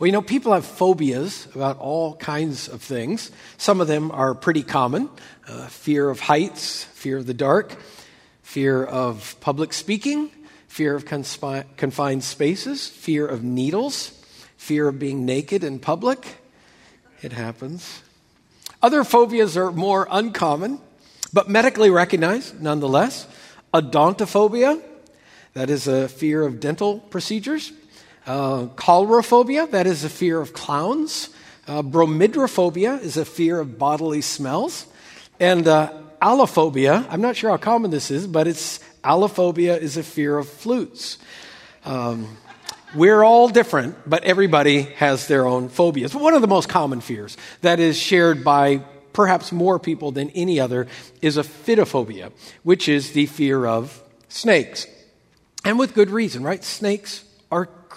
Well, you know, people have phobias about all kinds of things. Some of them are pretty common uh, fear of heights, fear of the dark, fear of public speaking, fear of conspi- confined spaces, fear of needles, fear of being naked in public. It happens. Other phobias are more uncommon, but medically recognized nonetheless. Odontophobia, that is a fear of dental procedures. Uh, coulrophobia, that is a fear of clowns. Uh, bromidrophobia is a fear of bodily smells. And uh, aulophobia, I'm not sure how common this is, but it's aulophobia is a fear of flutes. Um, we're all different, but everybody has their own phobias. One of the most common fears that is shared by perhaps more people than any other is ophidiophobia, which is the fear of snakes. And with good reason, right? Snakes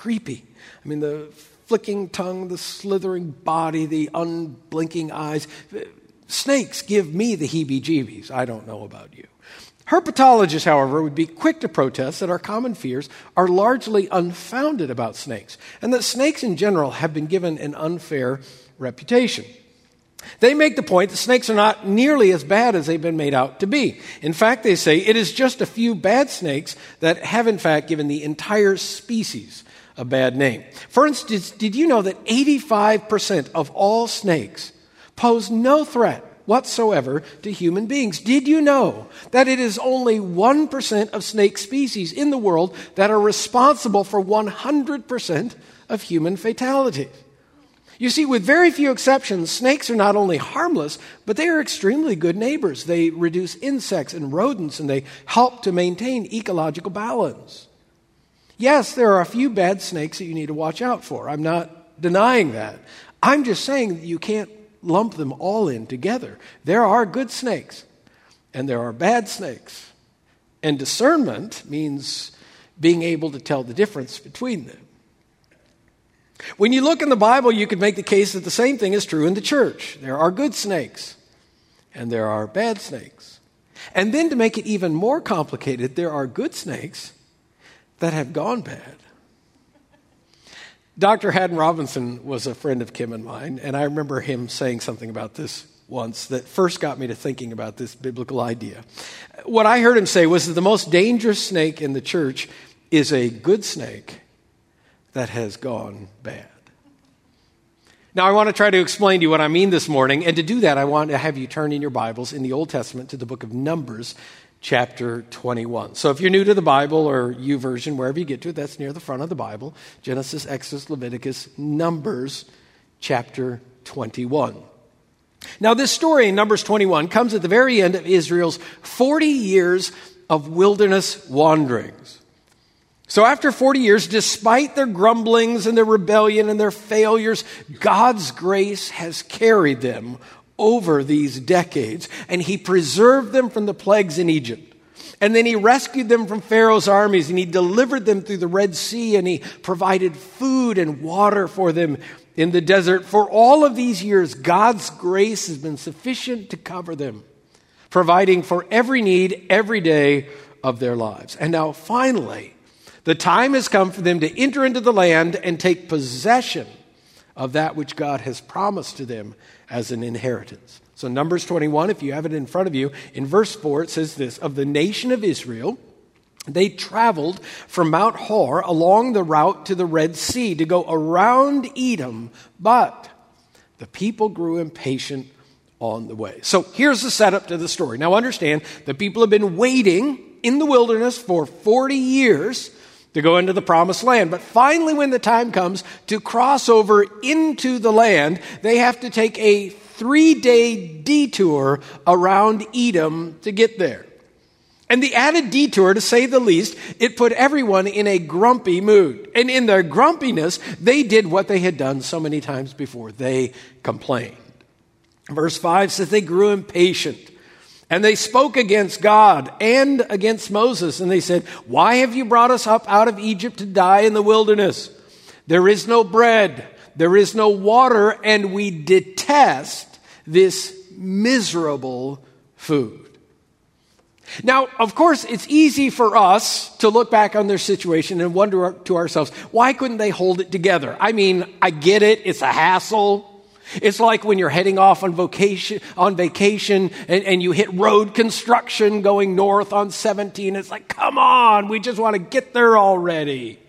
creepy. I mean, the flicking tongue, the slithering body, the unblinking eyes. Snakes give me the heebie jeebies. I don't know about you. Herpetologists, however, would be quick to protest that our common fears are largely unfounded about snakes, and that snakes in general have been given an unfair reputation. They make the point that snakes are not nearly as bad as they've been made out to be. In fact, they say it is just a few bad snakes that have, in fact, given the entire species a bad name. For instance, did you know that 85% of all snakes pose no threat whatsoever to human beings? Did you know that it is only 1% of snake species in the world that are responsible for 100% of human fatalities? You see, with very few exceptions, snakes are not only harmless, but they are extremely good neighbors. They reduce insects and rodents, and they help to maintain ecological balance. Yes, there are a few bad snakes that you need to watch out for. I'm not denying that. I'm just saying that you can't lump them all in together. There are good snakes, and there are bad snakes. And discernment means being able to tell the difference between them. When you look in the Bible, you could make the case that the same thing is true in the church. There are good snakes and there are bad snakes. And then to make it even more complicated, there are good snakes that have gone bad. Dr. Haddon Robinson was a friend of Kim and mine, and I remember him saying something about this once that first got me to thinking about this biblical idea. What I heard him say was that the most dangerous snake in the church is a good snake that has gone bad. Now, I want to try to explain to you what I mean this morning, and to do that, I want to have you turn in your Bibles in the Old Testament to the book of Numbers, chapter 21. So, if you're new to the Bible or YouVersion, wherever you get to it, that's near the front of the Bible Genesis, Exodus, Leviticus, Numbers, chapter 21. Now, this story in Numbers 21 comes at the very end of Israel's 40 years of wilderness wanderings. So, after 40 years, despite their grumblings and their rebellion and their failures, God's grace has carried them over these decades, and He preserved them from the plagues in Egypt. And then He rescued them from Pharaoh's armies, and He delivered them through the Red Sea, and He provided food and water for them in the desert. For all of these years, God's grace has been sufficient to cover them, providing for every need every day of their lives. And now, finally, the time has come for them to enter into the land and take possession of that which God has promised to them as an inheritance. So, Numbers 21, if you have it in front of you, in verse 4, it says this Of the nation of Israel, they traveled from Mount Hor along the route to the Red Sea to go around Edom, but the people grew impatient on the way. So here's the setup to the story. Now understand, the people have been waiting in the wilderness for 40 years to go into the promised land. But finally, when the time comes to cross over into the land, they have to take a three day detour around Edom to get there. And the added detour, to say the least, it put everyone in a grumpy mood. And in their grumpiness, they did what they had done so many times before. They complained. Verse 5 says they grew impatient. And they spoke against God and against Moses, and they said, Why have you brought us up out of Egypt to die in the wilderness? There is no bread, there is no water, and we detest this miserable food. Now, of course, it's easy for us to look back on their situation and wonder to ourselves, why couldn't they hold it together? I mean, I get it, it's a hassle. It's like when you're heading off on vacation, on vacation and, and you hit road construction going north on 17. It's like, come on, we just want to get there already.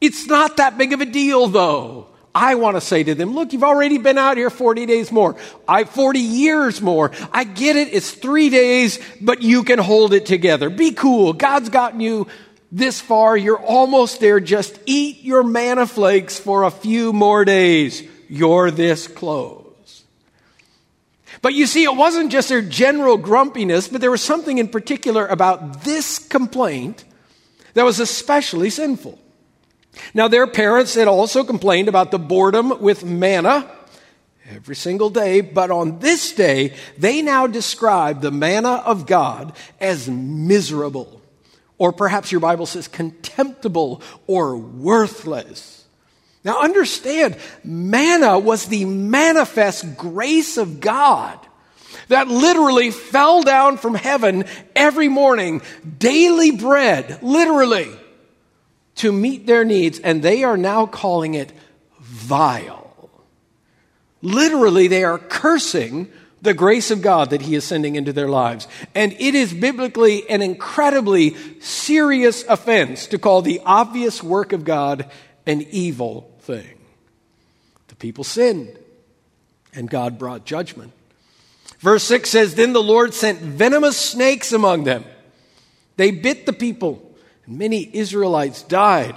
It's not that big of a deal, though. I want to say to them, look, you've already been out here 40 days more. I, 40 years more. I get it. It's three days, but you can hold it together. Be cool. God's gotten you this far. You're almost there. Just eat your manna flakes for a few more days. You're this close. But you see, it wasn't just their general grumpiness, but there was something in particular about this complaint that was especially sinful. Now, their parents had also complained about the boredom with manna every single day, but on this day, they now describe the manna of God as miserable, or perhaps your Bible says contemptible or worthless. Now, understand, manna was the manifest grace of God that literally fell down from heaven every morning, daily bread, literally to meet their needs, and they are now calling it vile. Literally, they are cursing the grace of God that He is sending into their lives. And it is biblically an incredibly serious offense to call the obvious work of God an evil thing. The people sinned, and God brought judgment. Verse 6 says Then the Lord sent venomous snakes among them. They bit the people and many Israelites died.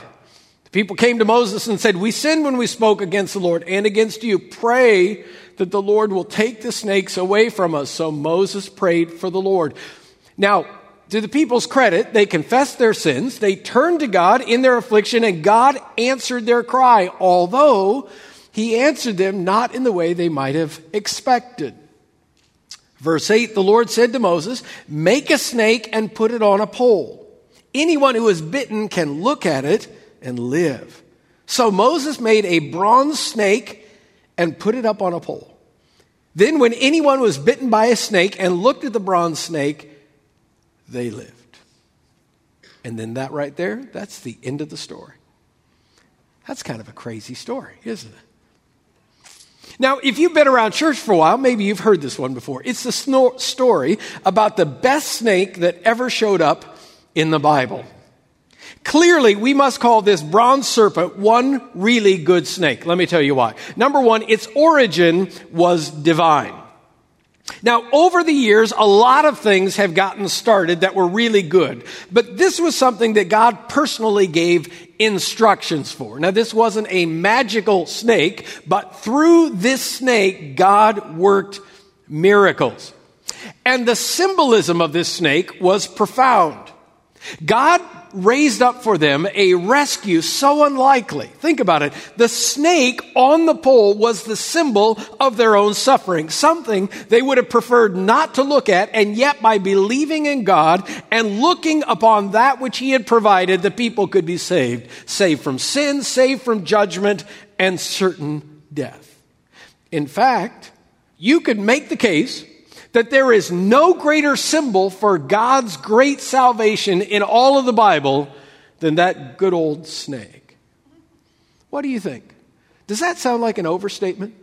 The people came to Moses and said, We sinned when we spoke against the Lord and against you. Pray that the Lord will take the snakes away from us. So Moses prayed for the Lord. Now, to the people's credit, they confessed their sins, they turned to God in their affliction, and God answered their cry, although he answered them not in the way they might have expected. Verse 8 The Lord said to Moses, Make a snake and put it on a pole. Anyone who is bitten can look at it and live. So Moses made a bronze snake and put it up on a pole. Then, when anyone was bitten by a snake and looked at the bronze snake, they lived. And then that right there, that's the end of the story. That's kind of a crazy story, isn't it? Now, if you've been around church for a while, maybe you've heard this one before. It's the story about the best snake that ever showed up in the Bible. Clearly, we must call this bronze serpent one really good snake. Let me tell you why. Number one, its origin was divine. Now, over the years, a lot of things have gotten started that were really good, but this was something that God personally gave instructions for. Now, this wasn't a magical snake, but through this snake, God worked miracles. And the symbolism of this snake was profound. God raised up for them a rescue so unlikely. Think about it. The snake on the pole was the symbol of their own suffering, something they would have preferred not to look at, and yet by believing in God and looking upon that which He had provided, the people could be saved, saved from sin, saved from judgment, and certain death. In fact, you could make the case that there is no greater symbol for God's great salvation in all of the Bible than that good old snake. What do you think? Does that sound like an overstatement?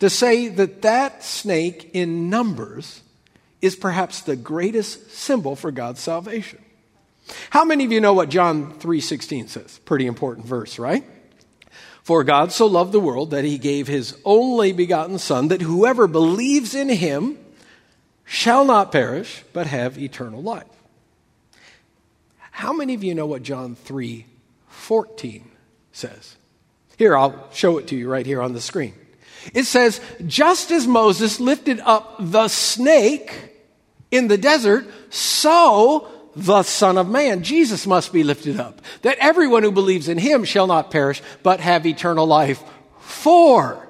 To say that that snake in Numbers is perhaps the greatest symbol for God's salvation. How many of you know what John 3:16 says? Pretty important verse, right? For God so loved the world that he gave his only begotten son that whoever believes in him shall not perish, but have eternal life. How many of you know what John 3 14 says? Here, I'll show it to you right here on the screen. It says, just as Moses lifted up the snake in the desert, so the Son of Man, Jesus, must be lifted up, that everyone who believes in him shall not perish, but have eternal life. For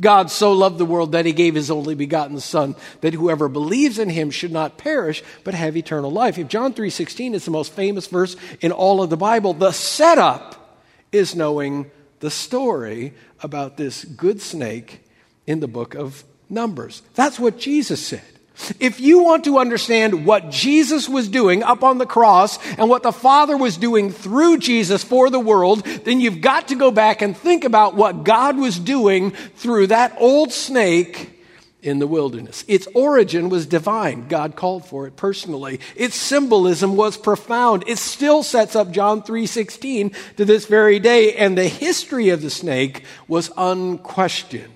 God so loved the world that he gave his only begotten son that whoever believes in him should not perish but have eternal life. If John 3:16 is the most famous verse in all of the Bible, the setup is knowing the story about this good snake in the book of Numbers. That's what Jesus said. If you want to understand what Jesus was doing up on the cross and what the Father was doing through Jesus for the world, then you've got to go back and think about what God was doing through that old snake in the wilderness. Its origin was divine. God called for it personally. Its symbolism was profound. It still sets up John 3:16 to this very day and the history of the snake was unquestioned.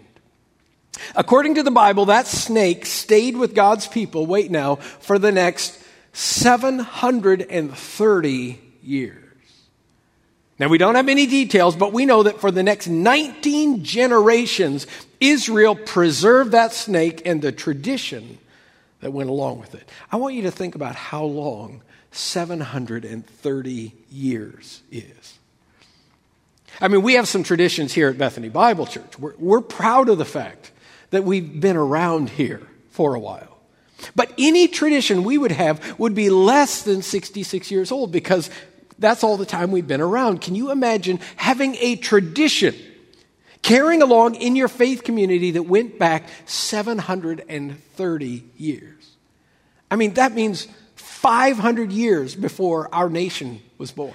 According to the Bible, that snake stayed with God's people, wait now, for the next 730 years. Now, we don't have any details, but we know that for the next 19 generations, Israel preserved that snake and the tradition that went along with it. I want you to think about how long 730 years is. I mean, we have some traditions here at Bethany Bible Church. We're, we're proud of the fact that we've been around here for a while. But any tradition we would have would be less than 66 years old because that's all the time we've been around. Can you imagine having a tradition carrying along in your faith community that went back 730 years? I mean, that means 500 years before our nation was born.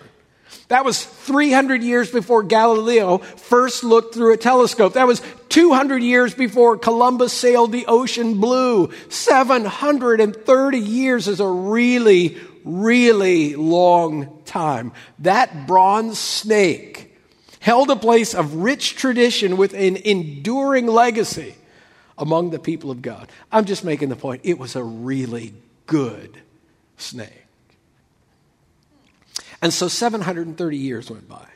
That was 300 years before Galileo first looked through a telescope. That was 200 years before Columbus sailed the ocean blue. 730 years is a really, really long time. That bronze snake held a place of rich tradition with an enduring legacy among the people of God. I'm just making the point. It was a really good snake. And so 730 years went by.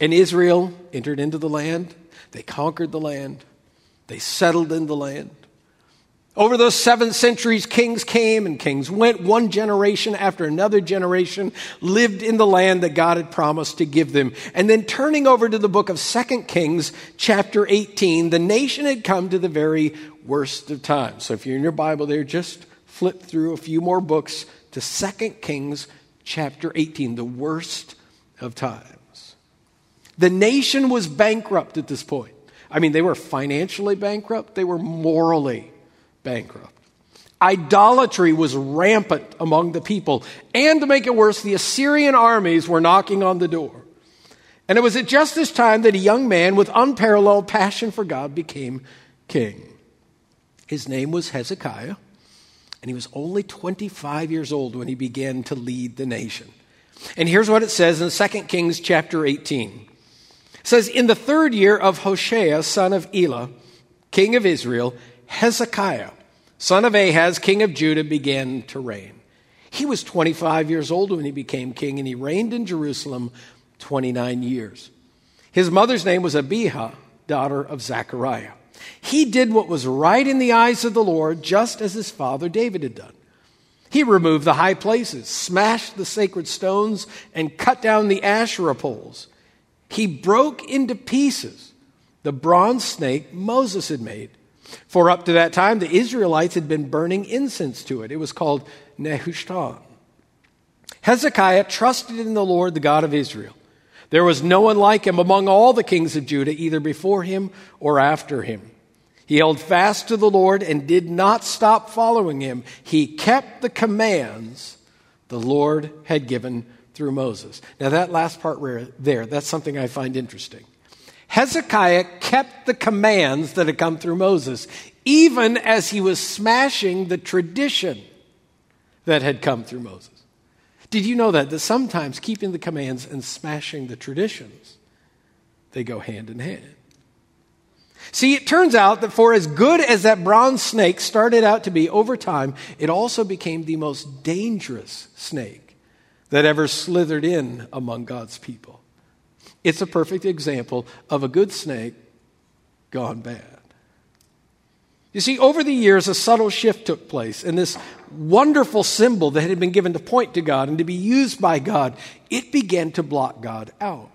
And Israel entered into the land. They conquered the land. They settled in the land. Over those seven centuries, kings came and kings went. One generation after another generation lived in the land that God had promised to give them. And then turning over to the book of Second Kings, chapter 18, the nation had come to the very worst of times. So if you're in your Bible there, just flip through a few more books to Second Kings, chapter 18, the worst of times. The nation was bankrupt at this point. I mean, they were financially bankrupt, they were morally bankrupt. Idolatry was rampant among the people. And to make it worse, the Assyrian armies were knocking on the door. And it was at just this time that a young man with unparalleled passion for God became king. His name was Hezekiah and he was only 25 years old when he began to lead the nation. And here's what it says in 2 Kings chapter 18. It says, In the third year of Hoshea, son of Elah, king of Israel, Hezekiah, son of Ahaz, king of Judah, began to reign. He was 25 years old when he became king, and he reigned in Jerusalem 29 years. His mother's name was Abijah, daughter of Zechariah. He did what was right in the eyes of the Lord, just as his father David had done. He removed the high places, smashed the sacred stones, and cut down the Asherah poles. He broke into pieces the bronze snake Moses had made. For up to that time, the Israelites had been burning incense to it. It was called Nehushtan. Hezekiah trusted in the Lord, the God of Israel. There was no one like him among all the kings of Judah, either before him or after him. He held fast to the Lord and did not stop following him. He kept the commands the Lord had given through Moses. Now, that last part there, that's something I find interesting. Hezekiah kept the commands that had come through Moses, even as he was smashing the tradition that had come through Moses. Did you know that? That sometimes keeping the commands and smashing the traditions, they go hand in hand. See, it turns out that for as good as that bronze snake started out to be over time, it also became the most dangerous snake that ever slithered in among God's people. It's a perfect example of a good snake gone bad. You see, over the years, a subtle shift took place, and this wonderful symbol that had been given to point to God and to be used by God, it began to block God out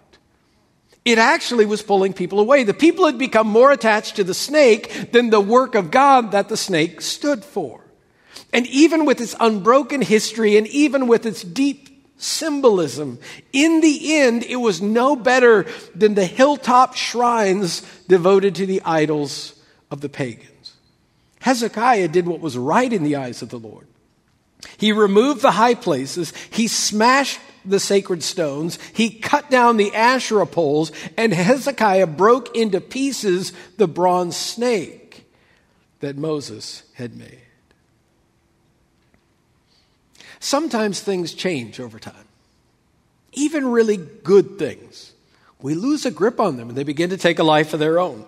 it actually was pulling people away. The people had become more attached to the snake than the work of God that the snake stood for. And even with its unbroken history and even with its deep symbolism, in the end, it was no better than the hilltop shrines devoted to the idols of the pagans. Hezekiah did what was right in the eyes of the Lord. He removed the high places, he smashed the sacred stones, he cut down the Asherah poles, and Hezekiah broke into pieces the bronze snake that Moses had made. Sometimes things change over time, even really good things. We lose a grip on them and they begin to take a life of their own.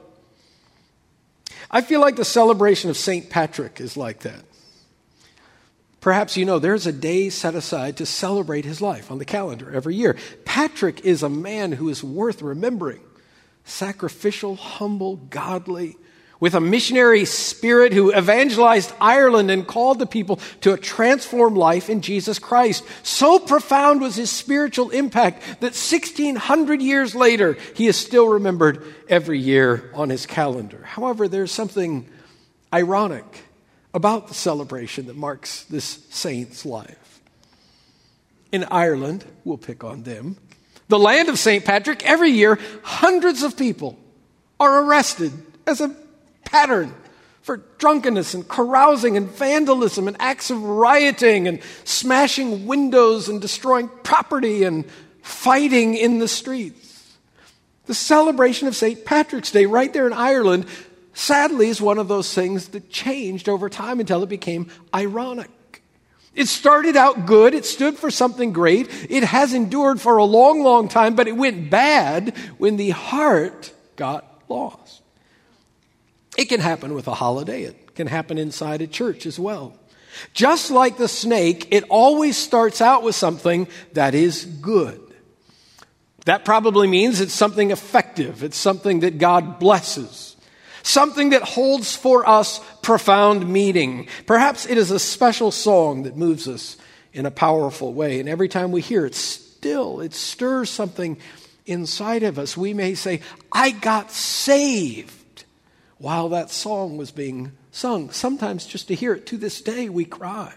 I feel like the celebration of St. Patrick is like that. Perhaps you know there's a day set aside to celebrate his life on the calendar every year. Patrick is a man who is worth remembering sacrificial, humble, godly, with a missionary spirit who evangelized Ireland and called the people to a transformed life in Jesus Christ. So profound was his spiritual impact that 1600 years later, he is still remembered every year on his calendar. However, there's something ironic about the celebration that marks this saint's life. In Ireland, we'll pick on them, the land of St. Patrick, every year, hundreds of people are arrested as a pattern for drunkenness and carousing and vandalism and acts of rioting and smashing windows and destroying property and fighting in the streets. The celebration of St. Patrick's Day, right there in Ireland, sadly is one of those things that changed over time until it became ironic. It started out good, it stood for something great, it has endured for a long, long time, but it went bad when the heart got lost. It can happen with a holiday, it can happen inside a church as well. Just like the snake, it always starts out with something that is good. That probably means it's something effective, it's something that God blesses, something that holds for us profound meaning. Perhaps it is a special song that moves us in a powerful way, and every time we hear it, still, it stirs something inside of us. We may say, I got saved while that song was being sung. Sometimes just to hear it to this day, we cry.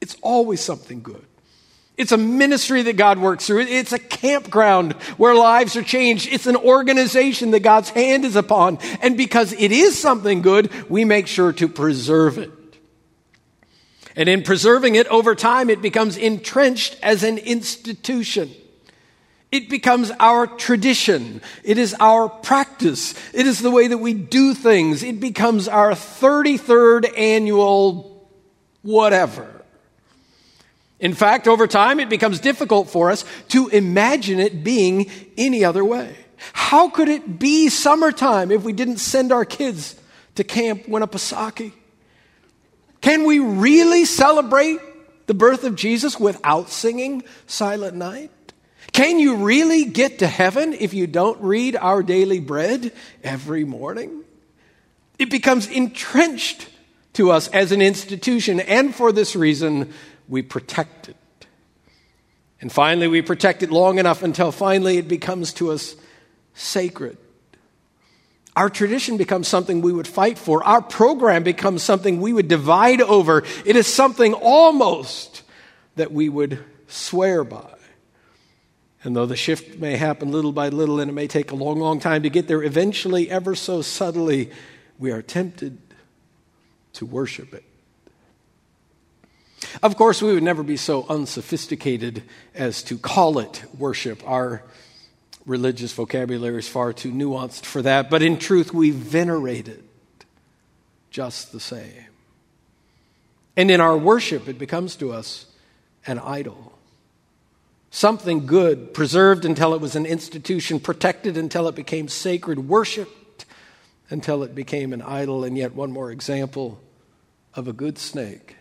It's always something good. It's a ministry that God works through. It's a campground where lives are changed. It's an organization that God's hand is upon. And because it is something good, we make sure to preserve it. And in preserving it over time, it becomes entrenched as an institution. It becomes our tradition. It is our practice. It is the way that we do things. It becomes our 33rd annual whatever. In fact, over time, it becomes difficult for us to imagine it being any other way. How could it be summertime if we didn't send our kids to Camp Winnipesaukee? Can we really celebrate the birth of Jesus without singing Silent Night? Can you really get to heaven if you don't read our daily bread every morning? It becomes entrenched to us as an institution, and for this reason, we protect it. And finally, we protect it long enough until finally it becomes to us sacred. Our tradition becomes something we would fight for. Our program becomes something we would divide over. It is something almost that we would swear by. And though the shift may happen little by little and it may take a long, long time to get there, eventually, ever so subtly, we are tempted to worship it. Of course, we would never be so unsophisticated as to call it worship. Our religious vocabulary is far too nuanced for that, but in truth, we venerate it just the same. And in our worship, it becomes to us an idol. Something good, preserved until it was an institution, protected until it became sacred, worshiped until it became an idol. And yet, one more example of a good snake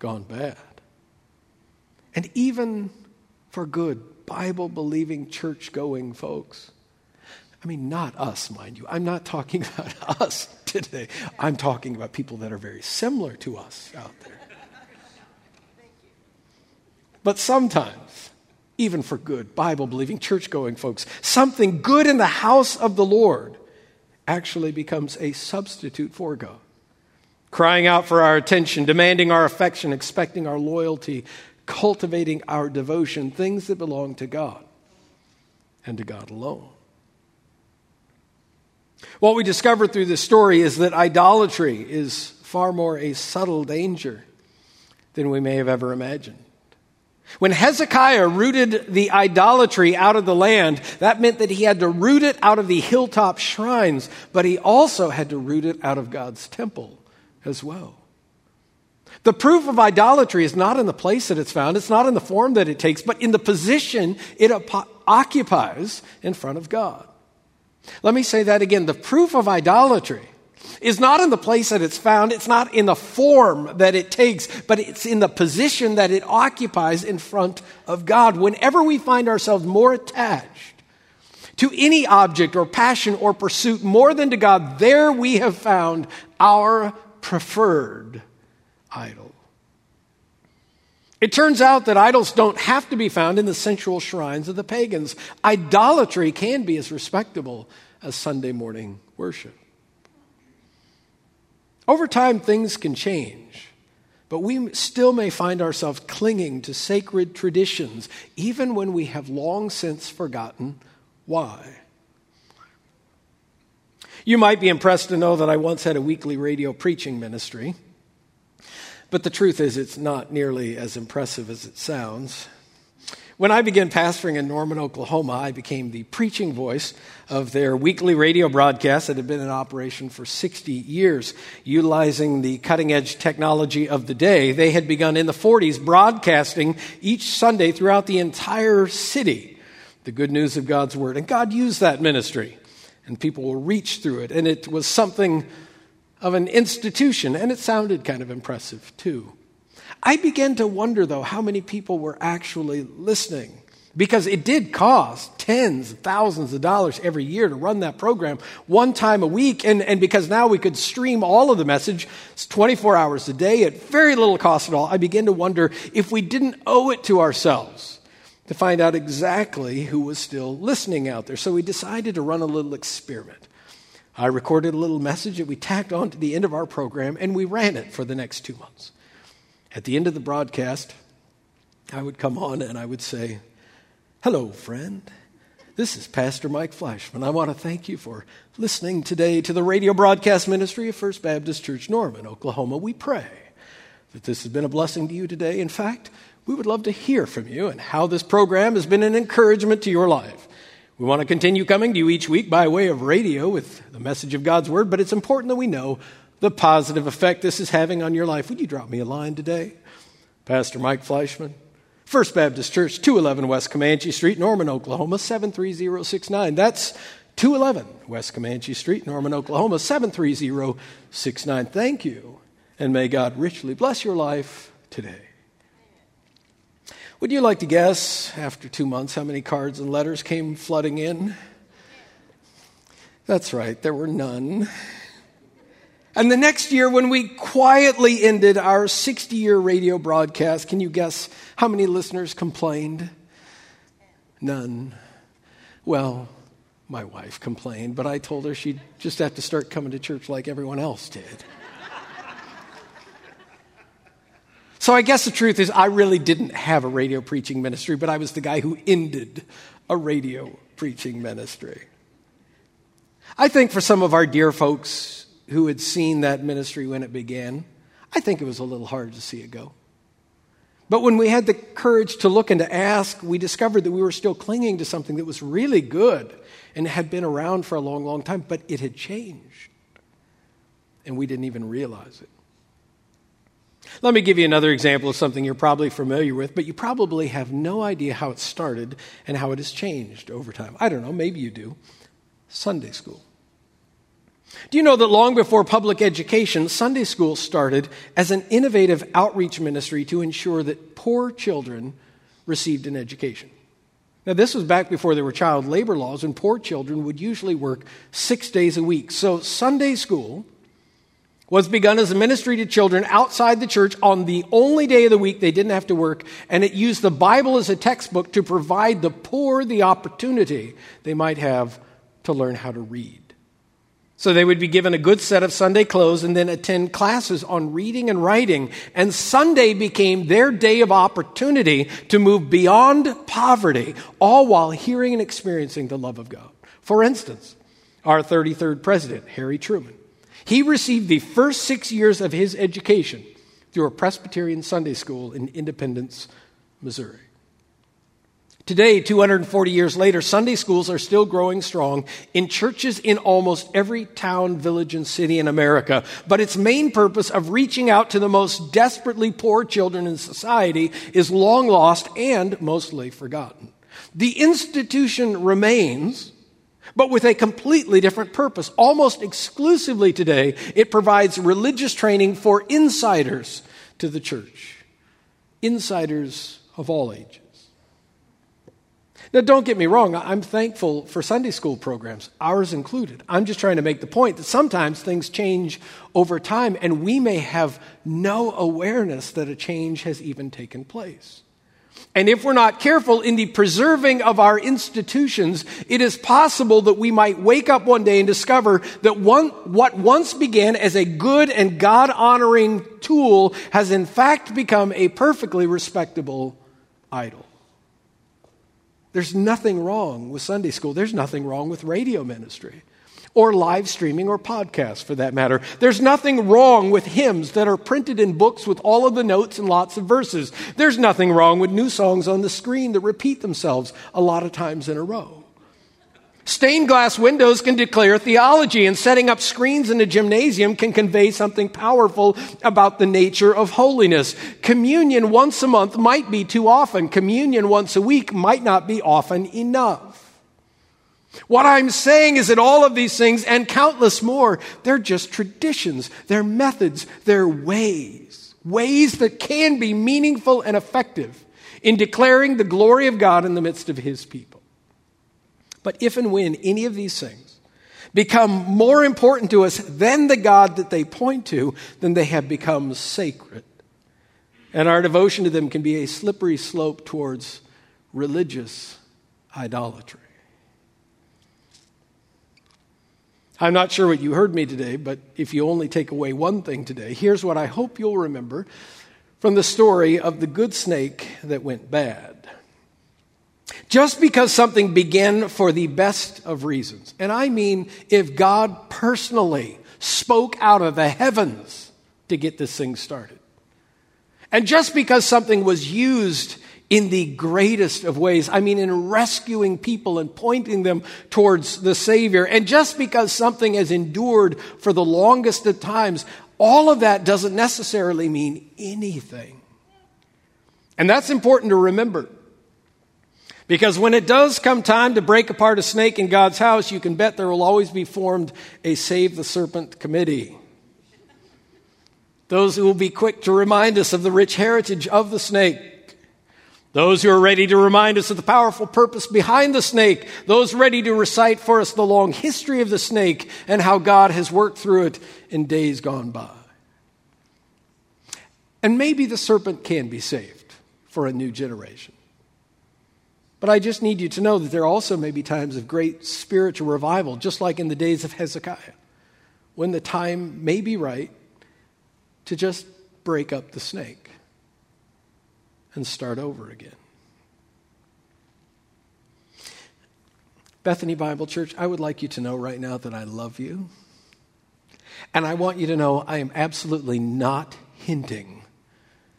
gone bad. And even for good, Bible believing, church going folks, I mean, not us, mind you. I'm not talking about us today. I'm talking about people that are very similar to us out there. But sometimes, even for good, Bible believing, church going folks, something good in the house of the Lord actually becomes a substitute for God. Crying out for our attention, demanding our affection, expecting our loyalty, cultivating our devotion, things that belong to God and to God alone. What we discover through this story is that idolatry is far more a subtle danger than we may have ever imagined. When Hezekiah rooted the idolatry out of the land, that meant that he had to root it out of the hilltop shrines, but he also had to root it out of God's temple as well. The proof of idolatry is not in the place that it's found, it's not in the form that it takes, but in the position it occupies in front of God. Let me say that again. The proof of idolatry is not in the place that it's found, it's not in the form that it takes, but it's in the position that it occupies in front of God. Whenever we find ourselves more attached to any object or passion or pursuit more than to God, there we have found our preferred idol. It turns out that idols don't have to be found in the sensual shrines of the pagans. Idolatry can be as respectable as Sunday morning worship. Over time, things can change, but we still may find ourselves clinging to sacred traditions, even when we have long since forgotten why. You might be impressed to know that I once had a weekly radio preaching ministry. But the truth is, it's not nearly as impressive as it sounds. When I began pastoring in Norman, Oklahoma, I became the preaching voice of their weekly radio broadcast that had been in operation for 60 years, utilizing the cutting edge technology of the day. They had begun in the 40s broadcasting each Sunday throughout the entire city the good news of God's Word. And God used that ministry, and people will reach through it. And it was something of an institution, and it sounded kind of impressive too. I began to wonder, though, how many people were actually listening. Because it did cost tens of thousands of dollars every year to run that program one time a week. And, and because now we could stream all of the message 24 hours a day at very little cost at all, I began to wonder if we didn't owe it to ourselves to find out exactly who was still listening out there. So we decided to run a little experiment. I recorded a little message that we tacked on to the end of our program, and we ran it for the next two months. At the end of the broadcast, I would come on and I would say, Hello, friend. This is Pastor Mike Fleischmann. I want to thank you for listening today to the radio broadcast ministry of First Baptist Church Norman, Oklahoma. We pray that this has been a blessing to you today. In fact, we would love to hear from you and how this program has been an encouragement to your life. We want to continue coming to you each week by way of radio with the message of God's Word, but it's important that we know the positive effect this is having on your life. Would you drop me a line today? Pastor Mike Fleischmann, First Baptist Church, 211 West Comanche Street, Norman, Oklahoma, 73069. That's 211 West Comanche Street, Norman, Oklahoma, 73069. Thank you, and may God richly bless your life today. Would you like to guess, after two months, how many cards and letters came flooding in? That's right, there were none. And the next year, when we quietly ended our 60 year radio broadcast, can you guess how many listeners complained? None. Well, my wife complained, but I told her she'd just have to start coming to church like everyone else did. So I guess the truth is, I really didn't have a radio preaching ministry, but I was the guy who ended a radio preaching ministry. I think for some of our dear folks who had seen that ministry when it began, I think it was a little hard to see it go. But when we had the courage to look and to ask, we discovered that we were still clinging to something that was really good and had been around for a long, long time, but it had changed. And we didn't even realize it. Let me give you another example of something you're probably familiar with, but you probably have no idea how it started and how it has changed over time. I don't know, maybe you do. Sunday school. Do you know that long before public education, Sunday school started as an innovative outreach ministry to ensure that poor children received an education? Now, this was back before there were child labor laws, and poor children would usually work six days a week. So, Sunday school was begun as a ministry to children outside the church on the only day of the week they didn't have to work, and it used the Bible as a textbook to provide the poor the opportunity they might have to learn how to read. So they would be given a good set of Sunday clothes and then attend classes on reading and writing. And Sunday became their day of opportunity to move beyond poverty, all while hearing and experiencing the love of God. For instance, our 33rd president, Harry Truman. He received the first six years of his education through a Presbyterian Sunday school in Independence, Missouri. Today, 240 years later, Sunday schools are still growing strong in churches in almost every town, village, and city in America. But its main purpose of reaching out to the most desperately poor children in society is long lost and mostly forgotten. The institution remains, but with a completely different purpose. Almost exclusively today, it provides religious training for insiders to the church, insiders of all ages. Now, don't get me wrong, I'm thankful for Sunday school programs, ours included. I'm just trying to make the point that sometimes things change over time, and we may have no awareness that a change has even taken place. And if we're not careful in the preserving of our institutions, it is possible that we might wake up one day and discover that one, what once began as a good and God honoring tool has in fact become a perfectly respectable idol. There's nothing wrong with Sunday school. There's nothing wrong with radio ministry or live streaming or podcasts for that matter. There's nothing wrong with hymns that are printed in books with all of the notes and lots of verses. There's nothing wrong with new songs on the screen that repeat themselves a lot of times in a row. Stained glass windows can declare theology, and setting up screens in a gymnasium can convey something powerful about the nature of holiness. Communion once a month might be too often. Communion once a week might not be often enough. What I'm saying is that all of these things and countless more, they're just traditions, they're methods, they're ways. Ways that can be meaningful and effective in declaring the glory of God in the midst of His people. But if and when any of these things become more important to us than the God that they point to, then they have become sacred. And our devotion to them can be a slippery slope towards religious idolatry. I'm not sure what you heard me today, but if you only take away one thing today, here's what I hope you'll remember from the story of the good snake that went bad. Just because something began for the best of reasons, and I mean if God personally spoke out of the heavens to get this thing started, and just because something was used in the greatest of ways, I mean in rescuing people and pointing them towards the Savior, and just because something has endured for the longest of times, all of that doesn't necessarily mean anything. And that's important to remember. Because when it does come time to break apart a snake in God's house, you can bet there will always be formed a Save the Serpent committee. Those who will be quick to remind us of the rich heritage of the snake. Those who are ready to remind us of the powerful purpose behind the snake. Those ready to recite for us the long history of the snake and how God has worked through it in days gone by. And maybe the serpent can be saved for a new generation. But I just need you to know that there also may be times of great spiritual revival, just like in the days of Hezekiah, when the time may be right to just break up the snake and start over again. Bethany Bible Church, I would like you to know right now that I love you. And I want you to know I am absolutely not hinting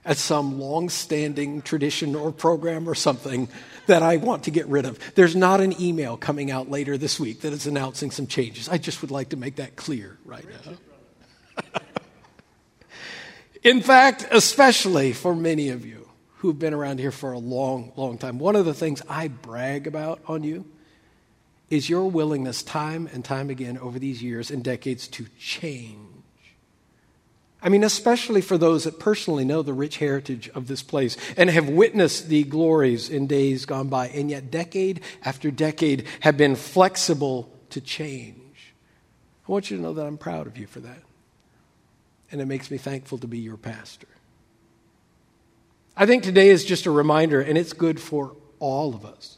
at some long standing tradition or program or something that I want to get rid of. There's not an email coming out later this week that is announcing some changes. I just would like to make that clear right now. In fact, especially for many of you who've been around here for a long, long time, one of the things I brag about on you is your willingness, time and time again over these years and decades, to change I mean, especially for those that personally know the rich heritage of this place and have witnessed the glories in days gone by, and yet decade after decade have been flexible to change. I want you to know that I'm proud of you for that. And it makes me thankful to be your pastor. I think today is just a reminder, and it's good for all of us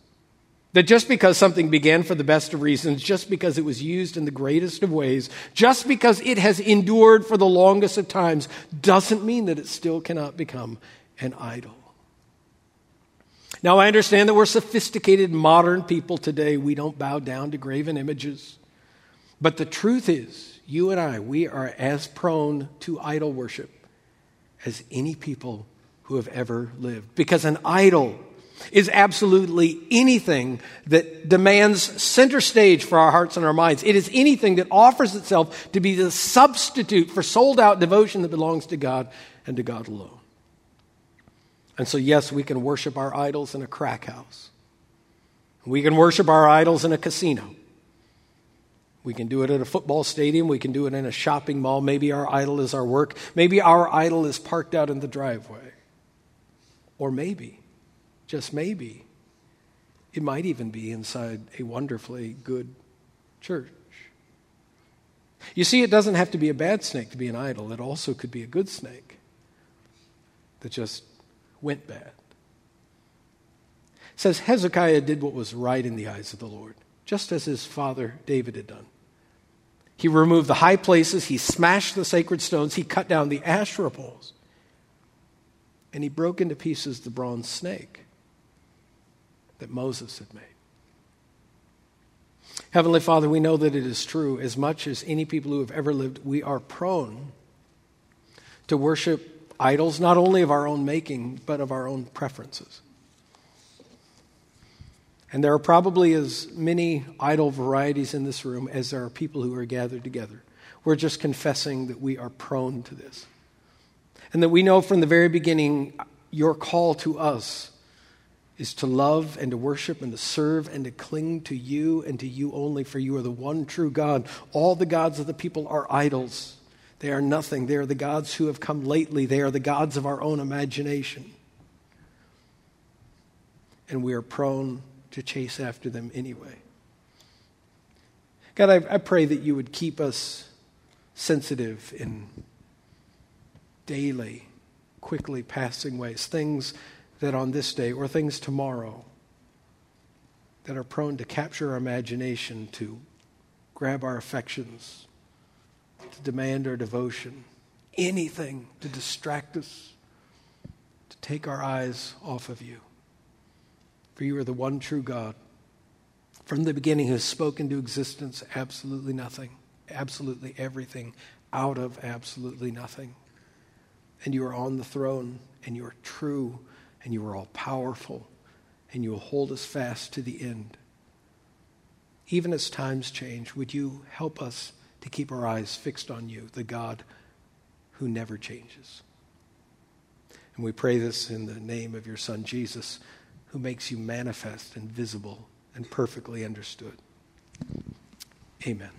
that just because something began for the best of reasons, just because it was used in the greatest of ways, just because it has endured for the longest of times, doesn't mean that it still cannot become an idol. Now, I understand that we're sophisticated modern people today. We don't bow down to graven images. But the truth is, you and I, we are as prone to idol worship as any people who have ever lived. Because an idol is absolutely anything that demands center stage for our hearts and our minds. It is anything that offers itself to be the substitute for sold out devotion that belongs to God and to God alone. And so, yes, we can worship our idols in a crack house. We can worship our idols in a casino. We can do it at a football stadium. We can do it in a shopping mall. Maybe our idol is our work. Maybe our idol is parked out in the driveway. Or maybe, just maybe, it might even be inside a wonderfully good church. You see, it doesn't have to be a bad snake to be an idol, it also could be a good snake that just went bad. It says Hezekiah did what was right in the eyes of the Lord, just as his father David had done. He removed the high places, he smashed the sacred stones, he cut down the Asherah poles, and he broke into pieces the bronze snake that Moses had made. Heavenly Father, we know that it is true. As much as any people who have ever lived, we are prone to worship idols, not only of our own making, but of our own preferences. And there are probably as many idol varieties in this room as there are people who are gathered together. We're just confessing that we are prone to this. And that we know from the very beginning your call to us is to love and to worship and to serve and to cling to you and to you only, for you are the one true God. All the gods of the people are idols. They are nothing. They are the gods who have come lately. They are the gods of our own imagination. And we are prone to chase after them anyway. God, I, I pray that you would keep us sensitive in daily, quickly passing ways, things that on this day or things tomorrow that are prone to capture our imagination, to grab our affections, to demand our devotion, anything to distract us, to take our eyes off of you. For you are the one true God. From the beginning, who has spoken to existence absolutely nothing, absolutely everything, out of absolutely nothing. And you are on the throne, and you are true, and you are all powerful, and you will hold us fast to the end. Even as times change, would you help us to keep our eyes fixed on you, the God who never changes? And we pray this in the name of your Son, Jesus who makes you manifest and visible and perfectly understood. Amen.